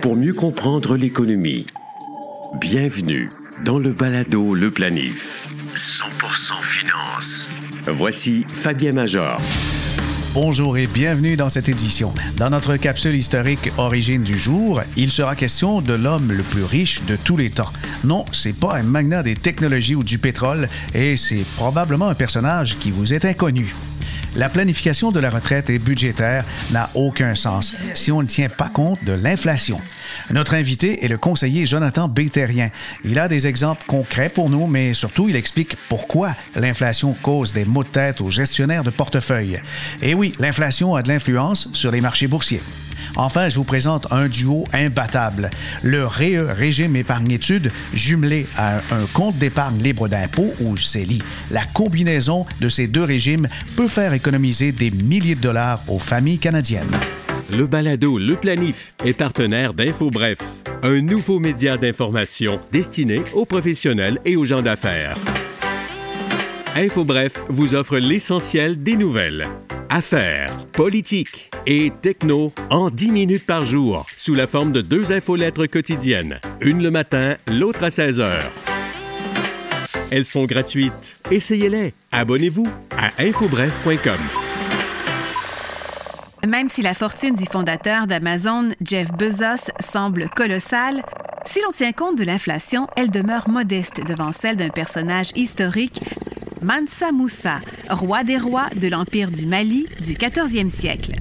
pour mieux comprendre l'économie. Bienvenue dans le balado Le Planif. 100% finance. Voici Fabien Major. Bonjour et bienvenue dans cette édition. Dans notre capsule historique Origine du jour, il sera question de l'homme le plus riche de tous les temps. Non, c'est pas un magnat des technologies ou du pétrole et c'est probablement un personnage qui vous est inconnu. La planification de la retraite et budgétaire n'a aucun sens si on ne tient pas compte de l'inflation. Notre invité est le conseiller Jonathan Bétérien. Il a des exemples concrets pour nous, mais surtout, il explique pourquoi l'inflation cause des maux de tête aux gestionnaires de portefeuille. Et oui, l'inflation a de l'influence sur les marchés boursiers. Enfin, je vous présente un duo imbattable. Le REE, Régime Épargne-Études, jumelé à un compte d'épargne libre d'impôt ou CELI. La combinaison de ces deux régimes peut faire économiser des milliers de dollars aux familles canadiennes. Le balado Le Planif est partenaire d'InfoBref, un nouveau média d'information destiné aux professionnels et aux gens d'affaires. InfoBref vous offre l'essentiel des nouvelles affaires, politique et techno en 10 minutes par jour, sous la forme de deux infolettres quotidiennes, une le matin, l'autre à 16 heures. Elles sont gratuites. Essayez-les. Abonnez-vous à infobref.com. Même si la fortune du fondateur d'Amazon, Jeff Bezos, semble colossale, si l'on tient compte de l'inflation, elle demeure modeste devant celle d'un personnage historique Mansa Moussa, roi des rois de l'Empire du Mali du 14e siècle.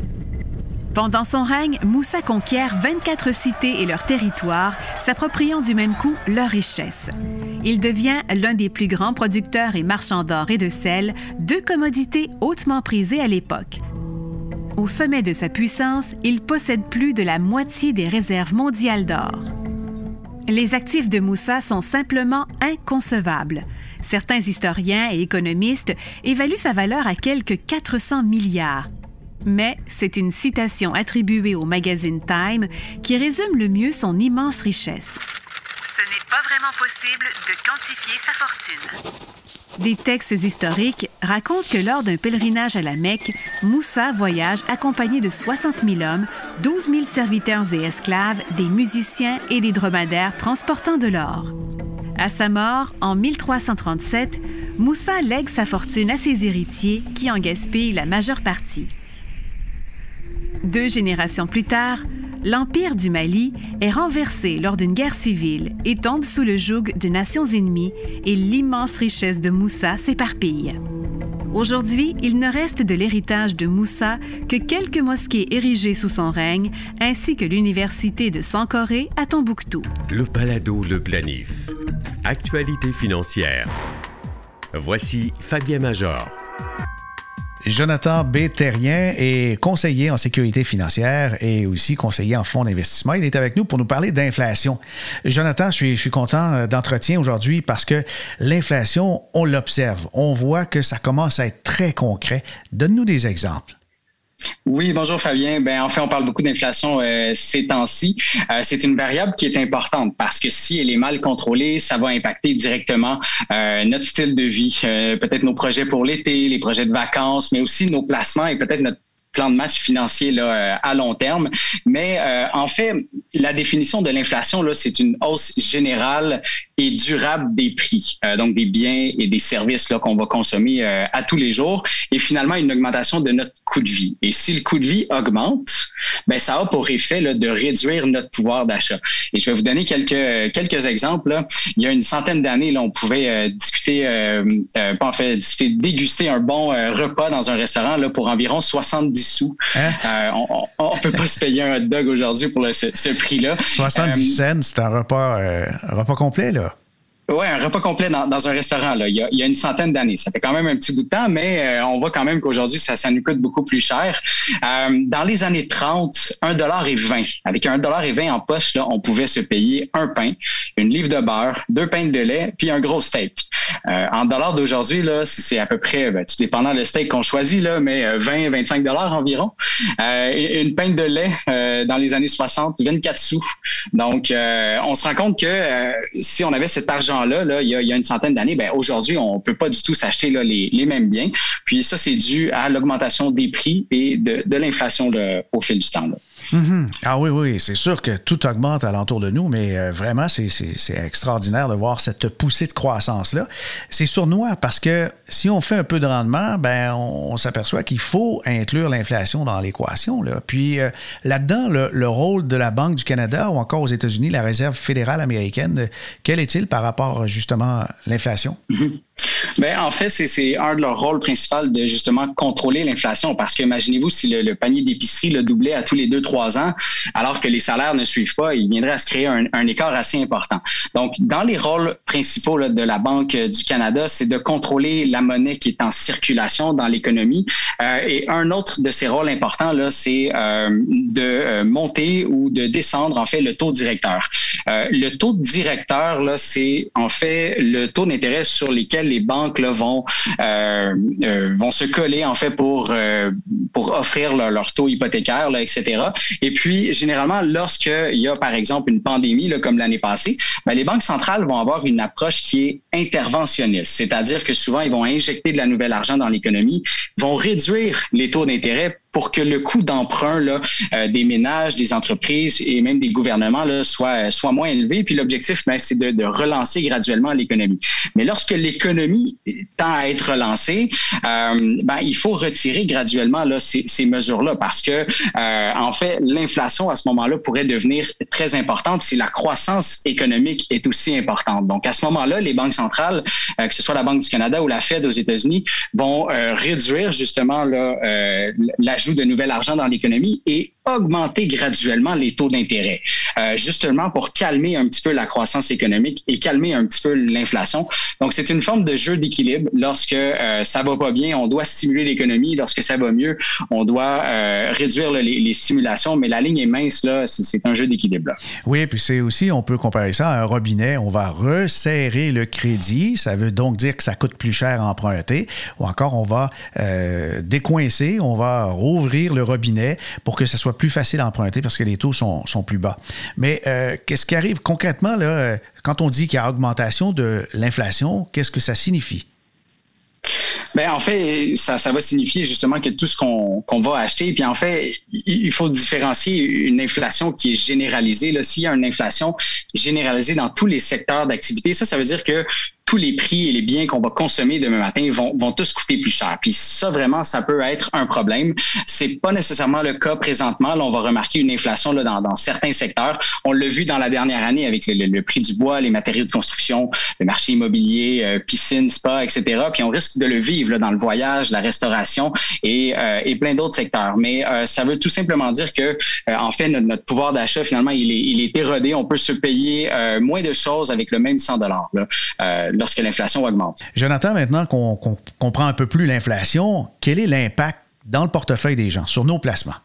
Pendant son règne, Moussa conquiert 24 cités et leurs territoires, s'appropriant du même coup leurs richesses. Il devient l'un des plus grands producteurs et marchands d'or et de sel, deux commodités hautement prisées à l'époque. Au sommet de sa puissance, il possède plus de la moitié des réserves mondiales d'or. Les actifs de Moussa sont simplement inconcevables. Certains historiens et économistes évaluent sa valeur à quelques 400 milliards. Mais c'est une citation attribuée au magazine Time qui résume le mieux son immense richesse. Ce n'est pas vraiment possible de quantifier sa fortune. Des textes historiques racontent que lors d'un pèlerinage à la Mecque, Moussa voyage accompagné de 60 000 hommes, 12 000 serviteurs et esclaves, des musiciens et des dromadaires transportant de l'or. À sa mort, en 1337, Moussa lègue sa fortune à ses héritiers qui en gaspillent la majeure partie. Deux générations plus tard, l'Empire du Mali est renversé lors d'une guerre civile et tombe sous le joug de nations ennemies et l'immense richesse de Moussa s'éparpille. Aujourd'hui, il ne reste de l'héritage de Moussa que quelques mosquées érigées sous son règne, ainsi que l'université de Sankoré à Tombouctou. Le Palado Le Planif. Actualité financière. Voici Fabien Major. Jonathan B. Terrien est conseiller en sécurité financière et aussi conseiller en fonds d'investissement. Il est avec nous pour nous parler d'inflation. Jonathan, je suis, je suis content euh, d'entretien aujourd'hui parce que l'inflation, on l'observe. On voit que ça commence à être très concret. Donne-nous des exemples. Oui, bonjour Fabien. Ben, en fait, on parle beaucoup d'inflation euh, ces temps-ci. Euh, c'est une variable qui est importante parce que si elle est mal contrôlée, ça va impacter directement euh, notre style de vie, peut-être nos projets pour l'été, les projets de vacances, mais aussi nos placements et peut-être notre plan de match financier là, à long terme. Mais en fait, la définition de l'inflation, là, c'est une hausse générale et durable des prix, euh, donc des biens et des services là, qu'on va consommer euh, à tous les jours, et finalement une augmentation de notre coût de vie. Et si le coût de vie augmente, ben ça a pour effet là, de réduire notre pouvoir d'achat. Et je vais vous donner quelques quelques exemples. Là. Il y a une centaine d'années, là, on pouvait euh, discuter, pas en fait discuter, déguster un bon repas dans un restaurant là pour environ 70 sous. Hein? on, on, peut pas se payer un hot dog aujourd'hui pour ce, ce prix-là. 70 cents, c'est un repas, un repas complet là. Oui, un repas complet dans, un restaurant, là, il, y a, une centaine d'années. Ça fait quand même un petit bout de temps, mais euh, on voit quand même qu'aujourd'hui, ça, nous coûte beaucoup plus cher. Euh, dans les années 30, un dollar et 20. Avec un dollar et 20 en poche, là, on pouvait se payer un pain, une livre de beurre, deux pains de lait, puis un gros steak. Euh, en dollars d'aujourd'hui, c'est à peu près, ben, tout dépendant le steak qu'on choisit, là, mais 20, 25 dollars environ. une pinte de lait dans les années 60, 24 sous. Donc, on se rend compte que si on avait cet argent il, y a, une centaine d'années, ben, aujourd'hui, on ne peut pas du tout s'acheter les, mêmes biens. Puis ça, c'est dû à l'augmentation des prix et de, l'inflation au fil du temps. Mhm. Ah oui, oui, c'est sûr que tout augmente alentour de nous, mais euh, vraiment, c'est extraordinaire de voir cette poussée de croissance-là. C'est sournois parce que si on fait un peu de rendement, ben, on, s'aperçoit qu'il faut inclure l'inflation dans l'équation. Puis euh, là-dedans, le, rôle de la Banque du Canada ou encore aux États-Unis, la Réserve fédérale américaine, quel est-il par rapport justement à l'inflation? Mhm. Ben, en fait, c'est un de leurs rôles principaux de justement contrôler l'inflation. Parce que imaginez-vous si le, panier d'épicerie le doublait à tous les deux, trois ans, alors que les salaires ne suivent pas, il viendrait à se créer un, écart assez important. Donc, dans les rôles principaux de la Banque du Canada, c'est de contrôler la monnaie qui est en circulation dans l'économie. Euh, et un autre de ces rôles importants, c'est euh, de euh, monter ou de descendre, en fait, le taux directeur. le taux directeur, c'est en fait le taux d'intérêt sur lesquels les banques vont, euh, euh, vont se coller en fait pour, euh, pour offrir leur, taux hypothécaire, etc. Et puis, généralement, lorsqu'il y a, par exemple, une pandémie, comme l'année passée, ben, les banques centrales vont avoir une approche qui est interventionniste, c'est-à-dire que souvent, ils vont injecter de la nouvelle argent dans l'économie, vont réduire les taux d'intérêt pour que le coût d'emprunt là, euh, des ménages, des entreprises et même des gouvernements là, soit, soit moins élevé. Puis l'objectif, ben, c'est de, de, relancer graduellement l'économie. Mais lorsque l'économie tend à être relancée, euh, ben, il faut retirer graduellement là, ces, ces mesures-là parce que, euh, en fait, l'inflation à ce moment-là pourrait devenir très importante si la croissance économique est aussi importante. Donc, à ce moment-là, les banques centrales, euh, que ce soit la Banque du Canada ou la Fed aux États-Unis, vont euh, réduire justement là, la ajout de nouvel argent dans l'économie et augmenter graduellement les taux d'intérêt, euh, justement pour calmer un petit peu la croissance économique et calmer un petit peu l'inflation. Donc, c'est une forme de jeu d'équilibre. Lorsque euh, ça va pas bien, on doit stimuler l'économie. Lorsque ça va mieux, on doit euh, réduire les, stimulations. Mais la ligne est mince, là, c'est un jeu d'équilibre. Oui, puis c'est aussi, on peut comparer ça à un robinet. On va resserrer le crédit. Ça veut donc dire que ça coûte plus cher à emprunter. Ou encore, on va décoincer, on va rouvrir le robinet pour que ça soit plus facile à emprunter parce que les taux sont, plus bas. Mais euh, qu'est-ce qui arrive concrètement là, euh, quand on dit qu'il y a augmentation de l'inflation? Qu'est-ce que ça signifie? Ben en fait, ça, ça va signifier justement que tout ce qu'on va acheter, puis en fait, il faut différencier une inflation qui est généralisée. S'il y a une inflation généralisée dans tous les secteurs d'activité, ça, ça veut dire que tous les prix et les biens qu'on va consommer demain matin vont, vont tous coûter plus cher. Puis ça, vraiment, ça peut être un problème. C'est pas nécessairement le cas présentement. Là, on va remarquer une inflation là, dans, certains secteurs. On l'a vu dans la dernière année avec le, prix du bois, les matériaux de construction, le marché immobilier, euh, piscine, spa, etc. Puis on risque de le vivre là, dans le voyage, la restauration et, euh, et plein d'autres secteurs. Mais euh, ça veut tout simplement dire que, en fait, notre, notre pouvoir d'achat, finalement, il est, il est érodé. On peut se payer moins de choses avec le même 100 dollars lorsque l'inflation augmente. Jonathan, maintenant qu'on comprend un peu plus l'inflation, quel est l'impact dans le portefeuille des gens sur nos placements?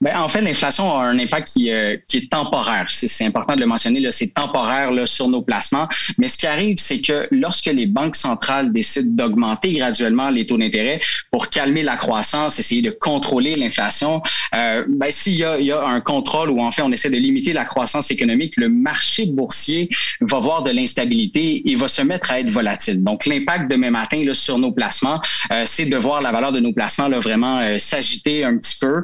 Ben, en fait, l'inflation a un impact qui, euh, qui est temporaire. C'est important de le mentionner, c'est temporaire là, sur nos placements. Mais ce qui arrive, c'est que lorsque les banques centrales décident d'augmenter graduellement les taux d'intérêt pour calmer la croissance, essayer de contrôler l'inflation, euh, ben, s'il y a, y a un contrôle ou en fait on essaie de limiter la croissance économique, le marché boursier va voir de l'instabilité et va se mettre à être volatile. Donc, l'impact demain matin là, sur nos placements, euh, c'est de voir la valeur de nos placements là, vraiment euh, s'agiter un petit peu.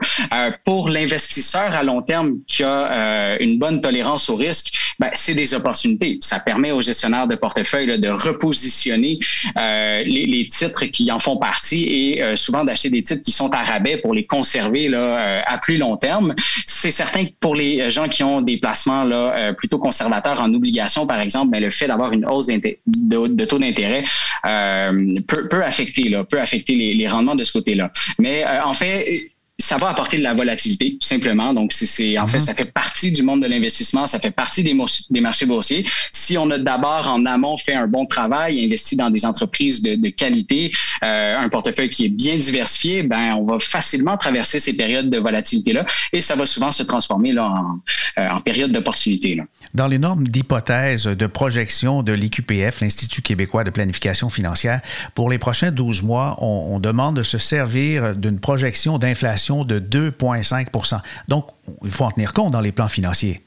pour pour l'investisseur à long terme qui a euh, une bonne tolérance au risque, ben, c'est des opportunités. Ça permet aux gestionnaires de portefeuille de repositionner euh, les, titres qui en font partie et euh, souvent d'acheter des titres qui sont à rabais pour les conserver à plus long terme. C'est certain que pour les gens qui ont des placements plutôt conservateurs en obligation, par exemple, ben, le fait d'avoir une hausse de, taux d'intérêt peut, affecter, peut affecter les, les rendements de ce côté-là. Mais en fait, ça va apporter de la volatilité, tout simplement. Donc, c'est, en fait, mhm. ça fait partie du monde de l'investissement, ça fait partie des, des marchés boursiers. Si on a d'abord en amont fait un bon travail, investi dans des entreprises de, de qualité, euh, un portefeuille qui est bien diversifié, ben, on va facilement traverser ces périodes de volatilité-là et ça va souvent se transformer là, en, euh, en période d'opportunité. Dans les normes d'hypothèse de projection de l'IQPF, l'Institut québécois de planification financière, pour les prochains 12 mois, on, on demande de se servir d'une projection d'inflation de 2,5% Donc, il faut en tenir compte dans les plans financiers.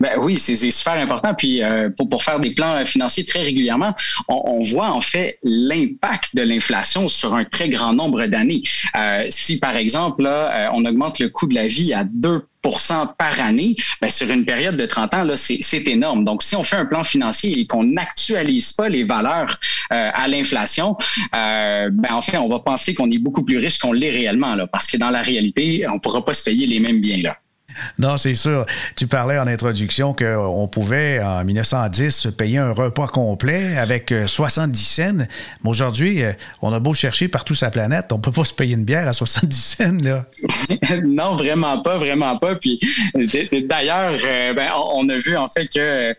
Ben oui, c'est super important. Puis euh, pour, pour, faire des plans financiers très régulièrement, on, on voit en fait l'impact de l'inflation sur un très grand nombre d'années. Euh, si par exemple là, euh, on augmente le coût de la vie à 2% par année, ben, sur une période de 30 ans, c'est, énorme. Donc, si on fait un plan financier et qu'on n'actualise pas les valeurs euh, à l'inflation, euh, ben, en fait, on va penser qu'on est beaucoup plus riche qu'on l'est réellement, là, parce que dans la réalité, on ne pourra pas se payer les mêmes biens. Là. Non, c'est sûr. Tu parlais en introduction qu'on pouvait, en 1910, se payer un repas complet avec 70 euh, cents. Mais aujourd'hui, euh, on a beau chercher partout la planète, on ne peut pas se payer une bière à 70 cents. Non, vraiment pas, vraiment pas. Puis d'ailleurs, euh, ben, on a vu en fait que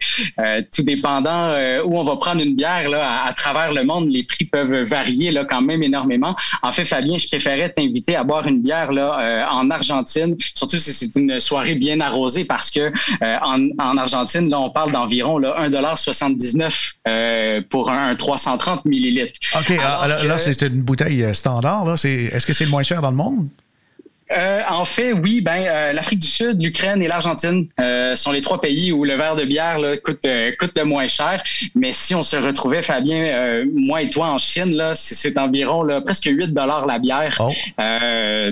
tout dépendant où on va prendre une bière à, travers le monde, les prix peuvent varier là, quand même énormément. En fait, Fabien, je préférais t'inviter à boire une bière en Argentine, surtout si c'est une soirée bien arrosée parce que euh, en, Argentine, là, on parle d'environ 1,79 euh, pour un, 330 millilitres. OK, ah, là, c'est une bouteille standard. Est-ce que c'est le moins cher dans le monde? Euh, en fait, oui. Ben, euh, l'Afrique du Sud, l'Ukraine et l'Argentine euh, sont les trois pays où le verre de bière là, coûte coûte le moins cher. Mais si on se retrouvait, Fabien, moi et toi en Chine, là, c'est environ là, presque 8 dollars la bière. Oh.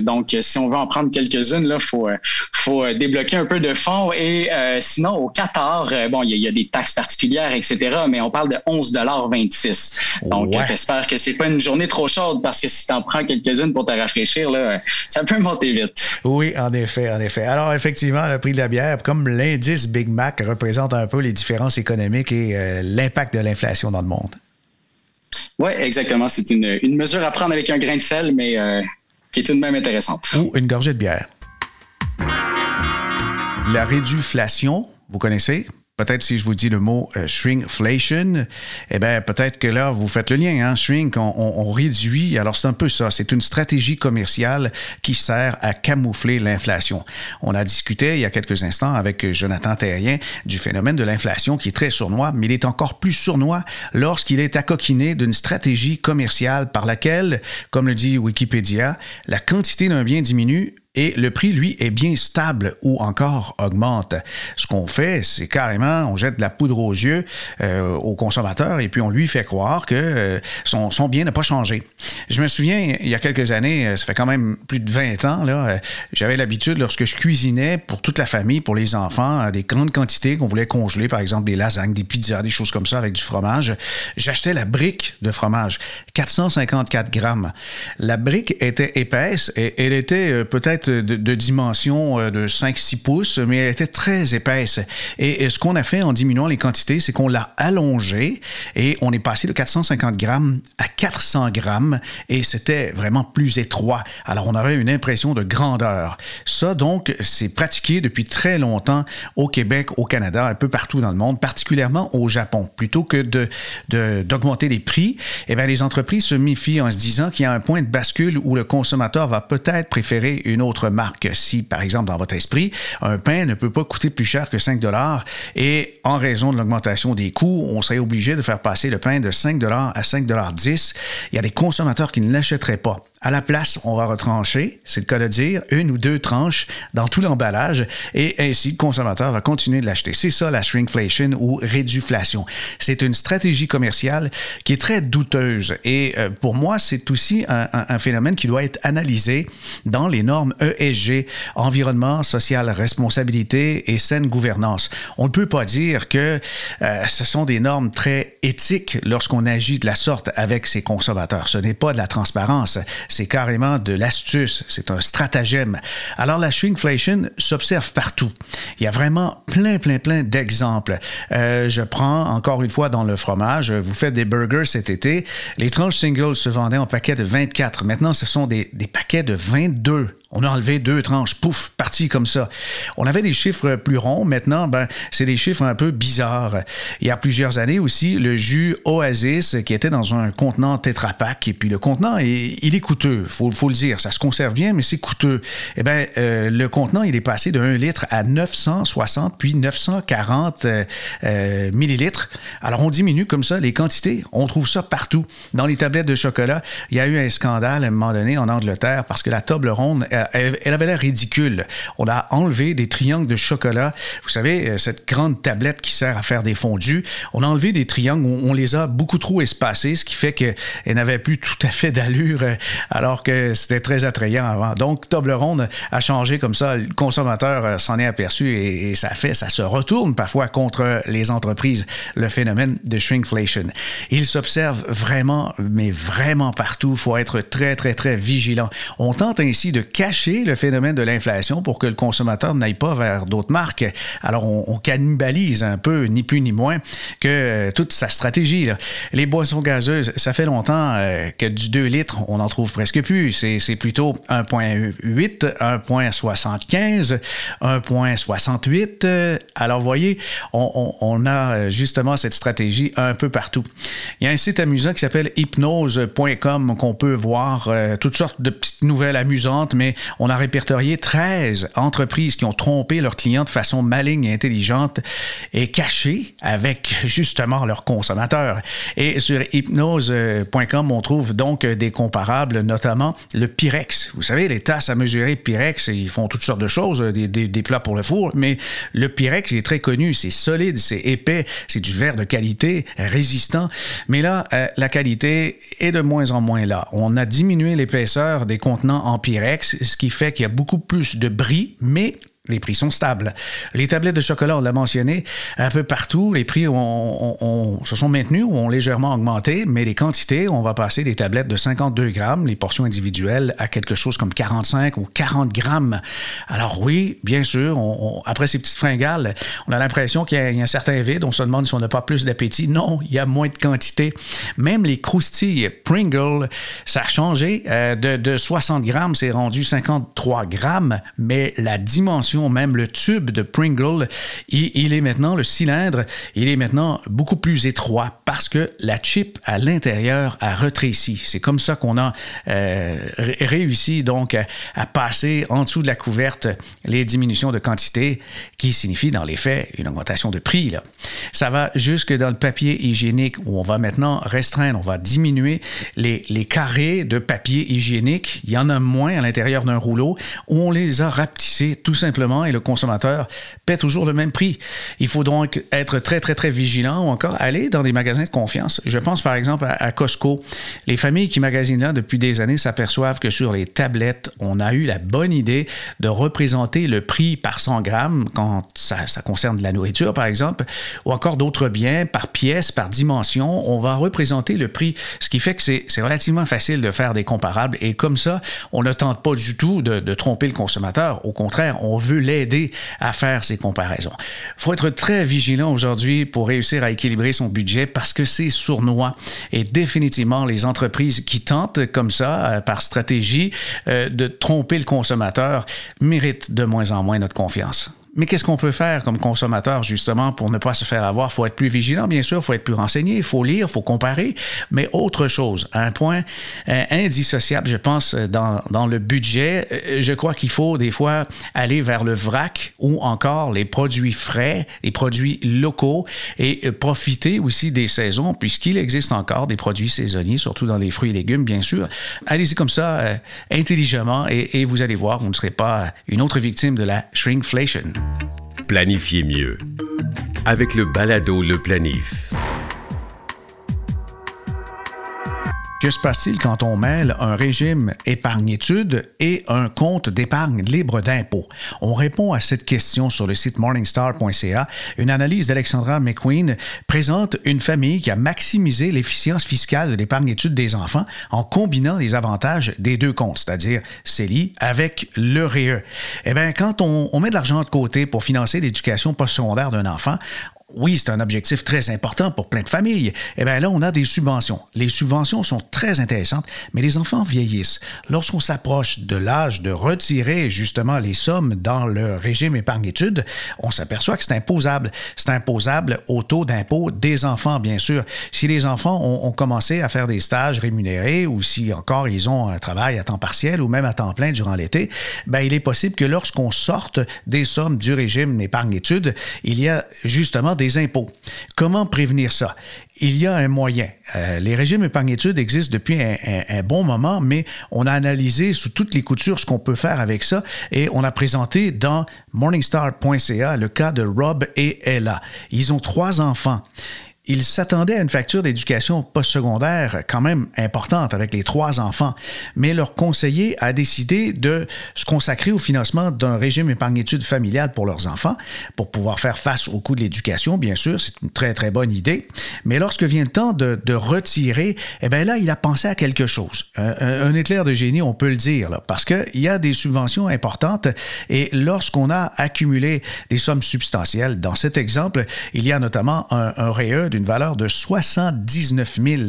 donc, si on veut en prendre quelques-unes, là, faut faut débloquer un peu de fonds. Et sinon, au Qatar, bon, il y, a des taxes particulières, etc. Mais on parle de 11 dollars 26. Donc, j'espère que c'est pas une journée trop chaude parce que si tu en prends quelques-unes pour te rafraîchir, là, ça peut monter oui, en effet, en effet. Alors, effectivement, le prix de la bière, comme l'indice Big Mac, représente un peu les différences économiques et euh, l'impact de l'inflation dans le monde. Oui, exactement. C'est une, mesure à prendre avec un grain de sel, mais euh, qui est tout de même intéressante. Ou une gorgée de bière. La réduflation, vous connaissez? Peut-être si je vous dis le mot euh, shrinkflation, eh bien, peut-être que là, vous faites le lien. Hein? Shrink, on, réduit. Alors, c'est un peu ça. C'est une stratégie commerciale qui sert à camoufler l'inflation. On a discuté il y a quelques instants avec Jonathan Terrien du phénomène de l'inflation qui est très sournois, mais il est encore plus sournois lorsqu'il est accoquiné d'une stratégie commerciale par laquelle, comme le dit Wikipédia, la quantité d'un bien diminue et le prix, lui, est bien stable ou encore augmente. Ce qu'on fait, c'est carrément, on jette de la poudre aux yeux euh, au consommateur et puis on lui fait croire que euh, son, son, bien n'a pas changé. Je me souviens, il y a quelques années, euh, ça fait quand même plus de 20 ans, là, j'avais l'habitude, lorsque je cuisinais pour toute la famille, pour les enfants, des grandes quantités qu'on voulait congeler, par exemple des lasagnes, des pizzas, des choses comme ça avec du fromage, j'achetais la brique de fromage, 454 grammes. La brique était épaisse et elle était peut-être de, dimension euh, de 5-6 pouces, mais elle était très épaisse. Et, ce qu'on a fait en diminuant les quantités, c'est qu'on l'a allongée et on est passé de 450 grammes à 400 grammes et c'était vraiment plus étroit. Alors on avait une impression de grandeur. Ça, donc, c'est pratiqué depuis très longtemps au Québec, au Canada, un peu partout dans le monde, particulièrement au Japon. Plutôt que de, d'augmenter les prix, eh bien, les entreprises se méfient en se disant qu'il y a un point de bascule où le consommateur va peut-être préférer une autre marque. Si, par exemple, dans votre esprit, un pain ne peut pas coûter plus cher que 5 dollars et en raison de l'augmentation des coûts, on serait obligé de faire passer le pain de 5 dollars à 5 dollars 10, il y a des consommateurs qui ne l'achèteraient pas. À la place, on va retrancher, c'est le cas de dire, une ou deux tranches dans tout l'emballage et ainsi le consommateur va continuer de l'acheter. C'est ça la shrinkflation ou réduflation. C'est une stratégie commerciale qui est très douteuse et euh, pour moi, c'est aussi un, phénomène qui doit être analysé dans les normes ESG, environnement, social, responsabilité et saine gouvernance. On ne peut pas dire que euh, ce sont des normes très éthiques lorsqu'on agit de la sorte avec ses consommateurs. Ce n'est pas de la transparence c'est carrément de l'astuce, c'est un stratagème. Alors la shrinkflation s'observe partout. Il y a vraiment plein, plein, plein d'exemples. Euh, je prends encore une fois dans le fromage, vous faites des burgers cet été, les tranches singles se vendaient en paquets de 24. Maintenant, ce sont des paquets de 22. On a enlevé deux tranches, pouf, parti comme ça. On avait des chiffres plus ronds. Maintenant, ben, c'est des chiffres un peu bizarres. Il y a plusieurs années aussi, le jus Oasis qui était dans un contenant Tetra. Et puis le contenant, il, est coûteux, faut, faut le dire. Ça se conserve bien, mais c'est coûteux. Eh bien, euh, le contenant, il est passé de 1 litre à 960 puis 940 euh, euh, millilitres. Alors, on diminue comme ça les quantités. On trouve ça partout. Dans les tablettes de chocolat, il y a eu un scandale à un moment donné en Angleterre parce que la table ronde elle, avait l'air ridicule. On a enlevé des triangles de chocolat. Vous savez, euh, cette grande tablette qui sert à faire des fondus. On a enlevé des triangles, on, les a beaucoup trop espacés, ce qui fait qu'elle n'avait plus tout à fait d'allure, euh, alors que c'était très attrayant avant. Donc, Toblerone a changé comme ça. Le consommateur s'en est aperçu et, ça fait, ça se retourne parfois contre les entreprises, le phénomène de shrinkflation. Il s'observe vraiment, mais vraiment partout. Il faut être très, très, très vigilant. On tente ainsi de cacher le phénomène de l'inflation pour que le consommateur n'aille pas vers d'autres marques. Alors, on, cannibalise un peu, ni plus ni moins, que euh, toute sa stratégie. Les boissons gazeuses, ça fait longtemps euh, que du 2 litres, on n'en trouve presque plus. C'est plutôt 1,8, 1,75, 1,68. Alors, voyez, on, on a justement cette stratégie un peu partout. Il y a un site amusant qui s'appelle hypnose.com qu'on peut voir euh, toutes sortes de petites nouvelles amusantes, mais on a répertorié 13 entreprises qui ont trompé leurs clients de façon maligne et intelligente et cachée avec justement leurs consommateurs. Et sur hypnose.com, on trouve donc des comparables, notamment le Pyrex. Vous savez, les tasses à mesurer Pyrex, ils font toutes sortes de choses, des, des plats pour le four, mais le Pyrex est très connu, c'est solide, c'est épais, c'est du verre de qualité, résistant. Mais là, euh, la qualité est de moins en moins là. On a diminué l'épaisseur des contenants en Pyrex, ce qui fait qu'il y a beaucoup plus de bris, mais les prix sont stables. Les tablettes de chocolat, on l'a mentionné, un peu partout, les prix se sont maintenus ou ont légèrement augmenté, mais les quantités, on va passer des tablettes de 52 grammes, les portions individuelles, à quelque chose comme 45 ou 40 grammes. Alors oui, bien sûr, après ces petites fringales, on a l'impression qu'il y, a un certain vide, on se demande si on n'a pas plus d'appétit. Non, il y a moins de quantité. Même les croustilles Pringle, ça a changé. Euh, de, de 60 grammes, c'est rendu 53 grammes, mais la dimension même le tube de Pringle, il, est maintenant, le cylindre, il est maintenant beaucoup plus étroit parce que la chip à l'intérieur a rétréci. C'est comme ça qu'on a euh, réussi donc à, passer en dessous de la couverte les diminutions de quantité qui signifient dans les faits une augmentation de prix. Ça va jusque dans le papier hygiénique où on va maintenant restreindre, on va diminuer les, les carrés de papier hygiénique. Il y en a moins à l'intérieur d'un rouleau où on les a rapetissés tout simplement et le consommateur paie toujours le même prix. Il faut donc être très, très, très vigilant ou encore aller dans des magasins de confiance. Je pense par exemple à, Costco. Les familles qui magasinent là depuis des années s'aperçoivent que sur les tablettes, on a eu la bonne idée de représenter le prix par 100 grammes quand ça, concerne de la nourriture, par exemple, ou encore d'autres biens par pièce, par dimension. On va représenter le prix, ce qui fait que c'est relativement facile de faire des comparables et comme ça, on ne tente pas du tout de, de tromper le consommateur. Au contraire, on veut l'aider à faire ces comparaisons. Il faut être très vigilant aujourd'hui pour réussir à équilibrer son budget parce que c'est sournois. Et définitivement, les entreprises qui tentent comme ça, euh, par stratégie, euh, de tromper le consommateur, méritent de moins en moins notre confiance. Mais qu'est-ce qu'on peut faire comme consommateur, justement, pour ne pas se faire avoir? Il faut être plus vigilant, bien sûr, il faut être plus renseigné, il faut lire, il faut comparer, mais autre chose, un point euh, indissociable, je pense, dans, dans le budget, euh, je crois qu'il faut des fois aller vers le vrac ou encore les produits frais, les produits locaux et euh, profiter aussi des saisons, puisqu'il existe encore des produits saisonniers, surtout dans les fruits et légumes, bien sûr. Allez-y comme ça, intelligemment, et, et vous allez voir, vous ne serez pas une autre victime de la shrinkflation. Planifiez mieux avec le balado Le Planif. Que se passe-t-il quand on mêle un régime épargne-études et un compte d'épargne libre d'impôt? On répond à cette question sur le site morningstar.ca. Une analyse d'Alexandra McQueen présente une famille qui a maximisé l'efficience fiscale de l'épargne-études des enfants en combinant les avantages des deux comptes, c'est-à-dire CELI avec le REE. Eh bien, quand on, on met de l'argent de côté pour financer l'éducation postsecondaire d'un enfant, oui, c'est un objectif très important pour plein de familles. Eh bien là, on a des subventions. Les subventions sont très intéressantes, mais les enfants vieillissent. Lorsqu'on s'approche de l'âge de retirer justement les sommes dans le régime épargne-études, on s'aperçoit que c'est imposable. C'est imposable au taux d'impôt des enfants, bien sûr. Si les enfants ont, commencé à faire des stages rémunérés ou si encore ils ont un travail à temps partiel ou même à temps plein durant l'été, ben il est possible que lorsqu'on sorte des sommes du régime épargne-études, il y a justement des impôts. Comment prévenir ça? il y a un moyen. Euh, les régimes épargne-études existent depuis un, bon moment, mais on a analysé sous toutes les coutures ce qu'on peut faire avec ça et on a présenté dans morningstar.ca le cas de Rob et Ella. Ils ont trois enfants ils s'attendaient à une facture d'éducation postsecondaire quand même importante avec les trois enfants, mais leur conseiller a décidé de se consacrer au financement d'un régime épargne-études familial pour leurs enfants, pour pouvoir faire face au coût de l'éducation, bien sûr, c'est une très très bonne idée. Mais lorsque vient le temps de, retirer, eh bien là, il a pensé à quelque chose. Un, éclair de génie, on peut le dire, parce qu'il y a des subventions importantes et lorsqu'on a accumulé des sommes substantielles, dans cet exemple, il y a notamment un, un REE d'une valeur de 79 000.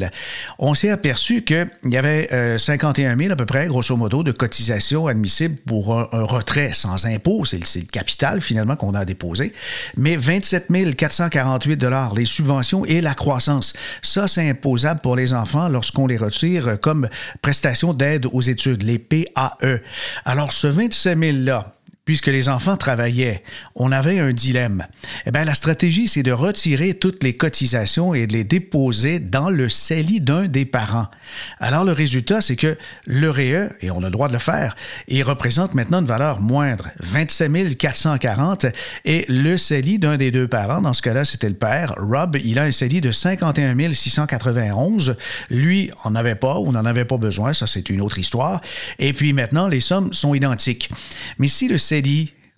On s'est aperçu qu'il y avait 51 euh, 000 à peu près, grosso modo, de cotisations admissibles pour un, retrait sans impôt. C'est le, capital finalement qu'on a déposé. Mais 27 448 les subventions et la croissance. Ça, c'est imposable pour les enfants lorsqu'on les retire comme prestation d'aide aux études, les PAE. Alors, ce 27 000-là, puisque les enfants travaillaient, on avait un dilemme. Eh bien, la stratégie, c'est de retirer toutes les cotisations et de les déposer dans le CELI d'un des parents. Alors, le résultat, c'est que le REE, et on a le droit de le faire, il représente maintenant une valeur moindre, 27 440, et le CELI d'un des deux parents, dans ce cas-là, c'était le père, Rob, il a un CELI de 51 691. Lui, on n'avait pas ou n'en avait pas besoin, ça c'est une autre histoire. Et puis maintenant, les sommes sont identiques. Mais si le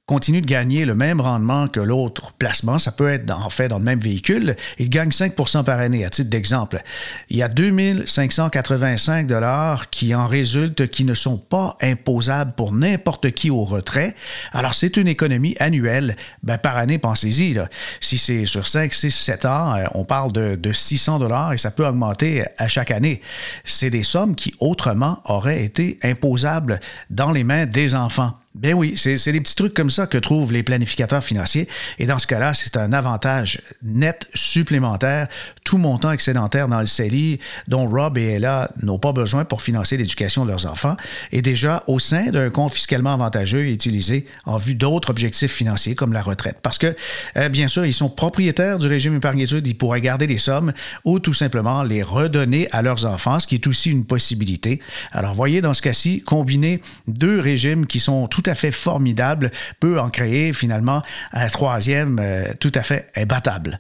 continue de gagner le même rendement que l'autre placement, ça peut être en fait dans le même véhicule, il gagne 5% par année, à titre d'exemple. Il y a 2585 dollars qui en résultent qui ne sont pas imposables pour n'importe qui au retrait. Alors, c'est une économie annuelle. Ben, par année, pensez-y. Si c'est sur 5, 6, 7 ans, euh, on parle de, de 600 dollars et ça peut augmenter à chaque année. C'est des sommes qui autrement auraient été imposables dans les mains des enfants. Ben oui, c'est des petits trucs comme ça que trouvent les planificateurs financiers. Et dans ce cas-là, c'est un avantage net supplémentaire, tout montant excédentaire dans le CELI dont Rob et Ella n'ont pas besoin pour financer l'éducation de leurs enfants, est déjà au sein d'un compte fiscalement avantageux utilisé en vue d'autres objectifs financiers comme la retraite. Parce que, euh, bien sûr, ils sont propriétaires du régime épargne-études, ils pourraient garder les sommes ou tout simplement les redonner à leurs enfants, ce qui est aussi une possibilité. Alors, voyez, dans ce cas-ci, combiner deux régimes qui sont tout à fait formidable peut en créer finalement un troisième euh, tout à fait imbattable.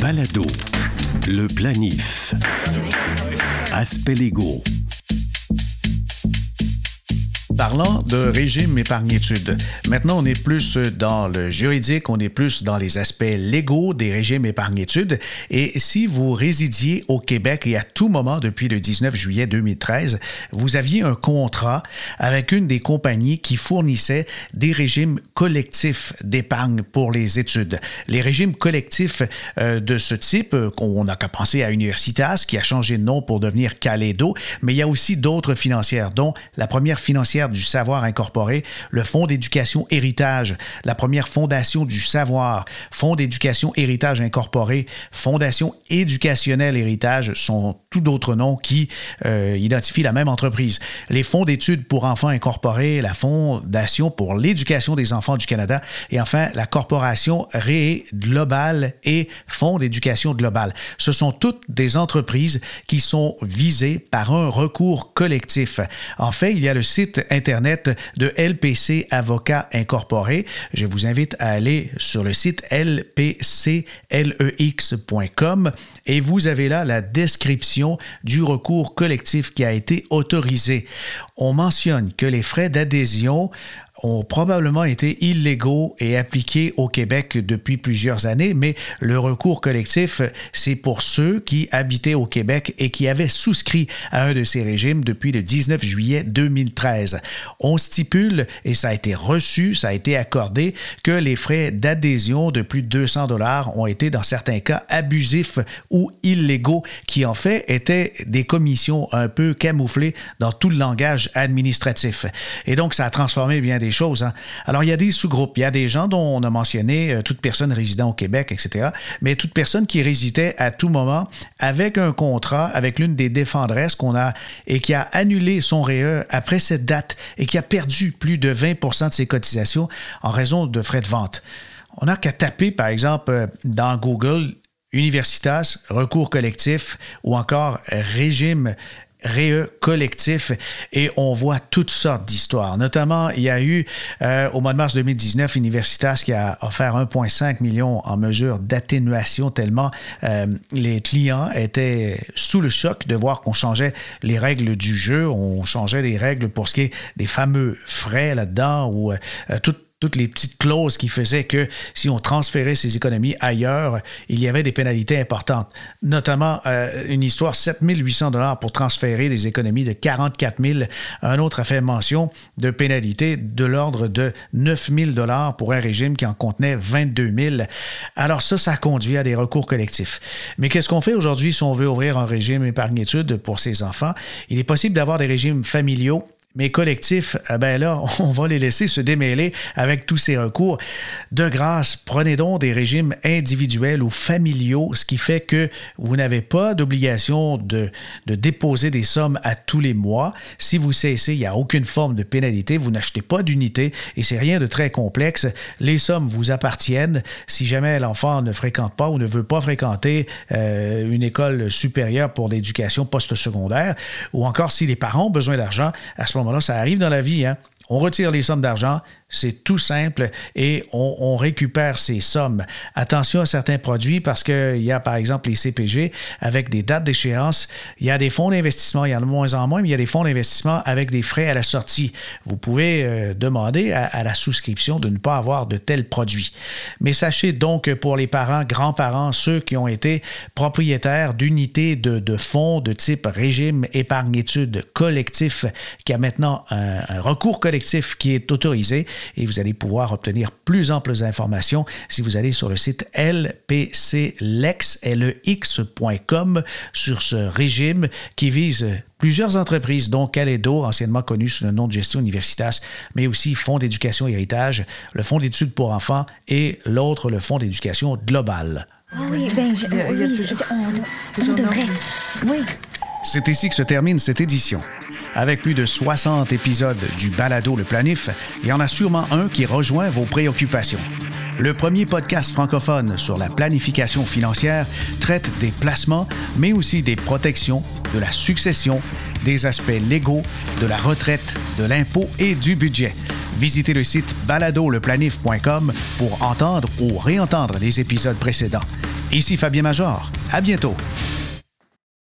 Balado, le planif, aspect légaux. Parlant de régime épargne-études, maintenant on est plus dans le juridique, on est plus dans les aspects légaux des régimes épargne-études. Et si vous résidiez au Québec et à tout moment depuis le 19 juillet 2013, vous aviez un contrat avec une des compagnies qui fournissait des régimes collectifs d'épargne pour les études. Les régimes collectifs euh, de ce type, euh, qu'on a qu'à penser à Universitas, qui a changé de nom pour devenir Calédo, mais il y a aussi d'autres financières, dont la première financière du savoir incorporé, le Fonds d'éducation héritage, la première fondation du savoir, Fonds d'éducation héritage incorporé, Fondation éducationnelle héritage sont tout d'autres noms qui euh, identifient la même entreprise. Les fonds d'études pour enfants incorporés, la Fondation pour l'éducation des enfants du Canada et enfin la Corporation Ré Global et Fonds d'éducation globale. Ce sont toutes des entreprises qui sont visées par un recours collectif. En fait, il y a le site Internet de LPC Avocats Incorporé. Je vous invite à aller sur le site lpclex.com et vous avez là la description du recours collectif qui a été autorisé. On mentionne que les frais d'adhésion ont probablement été illégaux et appliqués au Québec depuis plusieurs années, mais le recours collectif, c'est pour ceux qui habitaient au Québec et qui avaient souscrit à un de ces régimes depuis le 19 juillet 2013. On stipule, et ça a été reçu, ça a été accordé, que les frais d'adhésion de plus de 200 dollars ont été dans certains cas abusifs ou illégaux, qui en fait étaient des commissions un peu camouflées dans tout le langage administratif. Et donc, ça a transformé bien des choses. Hein. Alors, il y a des sous-groupes. Il y a des gens dont on a mentionné euh, toute personne résidant au Québec, etc. Mais toute personne qui résidait à tout moment avec un contrat avec l'une des défendresses qu'on a et qui a annulé son REE après cette date et qui a perdu plus de 20% de ses cotisations en raison de frais de vente On n'a qu'à taper, par exemple, euh, dans Google Universitas, recours collectif ou encore régime RE collectif et on voit toutes sortes d'histoires. Notamment, il y a eu euh, au mois de mars 2019 Universitas qui a offert 1,5 million en mesure d'atténuation tellement euh, les clients étaient sous le choc de voir qu'on changeait les règles du jeu, on changeait les règles pour ce qui est des fameux frais là-dedans ou euh, tout toutes les petites clauses qui faisaient que si on transférait ces économies ailleurs, il y avait des pénalités importantes. Notamment euh, une histoire 7800 dollars pour transférer des économies de 44 000. Un autre a fait mention de pénalités de l'ordre de 9 000 dollars pour un régime qui en contenait 22 000. Alors ça, ça conduit à des recours collectifs. Mais qu'est-ce qu'on fait aujourd'hui si on veut ouvrir un régime épargne-études pour ses enfants? Il est possible d'avoir des régimes familiaux mais collectifs, eh ben là, on va les laisser se démêler avec tous ces recours. De grâce, prenez donc des régimes individuels ou familiaux, ce qui fait que vous n'avez pas d'obligation de, de, déposer des sommes à tous les mois. Si vous cessez, il n'y a aucune forme de pénalité. Vous n'achetez pas d'unité et c'est rien de très complexe. Les sommes vous appartiennent. Si jamais l'enfant ne fréquente pas ou ne veut pas fréquenter euh, une école supérieure pour l'éducation post-secondaire, ou encore si les parents ont besoin d'argent, à ce moment ça arrive dans la vie. Hein? On retire les sommes d'argent, c'est tout simple et on, récupère ces sommes. Attention à certains produits parce qu'il y a par exemple les CPG avec des dates d'échéance. Il y a des fonds d'investissement, il y en a de moins en moins, mais il y a des fonds d'investissement avec des frais à la sortie. Vous pouvez euh, demander à, la souscription de ne pas avoir de tels produits. Mais sachez donc que pour les parents, grands-parents, ceux qui ont été propriétaires d'unités de, fonds de type régime épargne-études collectif, qui a maintenant un recours collectif qui est autorisé, et vous allez pouvoir obtenir plus amples informations si vous allez sur le site lpclex.com sur ce régime qui vise plusieurs entreprises, dont Caledo, anciennement connu sous le nom de Gestion Universitas, mais aussi Fonds d'éducation héritage, le Fonds d'études pour enfants et l'autre, le Fonds d'éducation globale. Ah oui, ben, je, oui, on devrait. Oui. C'est ici que se termine cette édition. Avec plus de 60 épisodes du Balado Le Planif, il y en a sûrement un qui rejoint vos préoccupations. Le premier podcast francophone sur la planification financière traite des placements, mais aussi des protections, de la succession, des aspects légaux, de la retraite, de l'impôt et du budget. Visitez le site baladoleplanif.com pour entendre ou réentendre les épisodes précédents. Ici Fabien Major. À bientôt.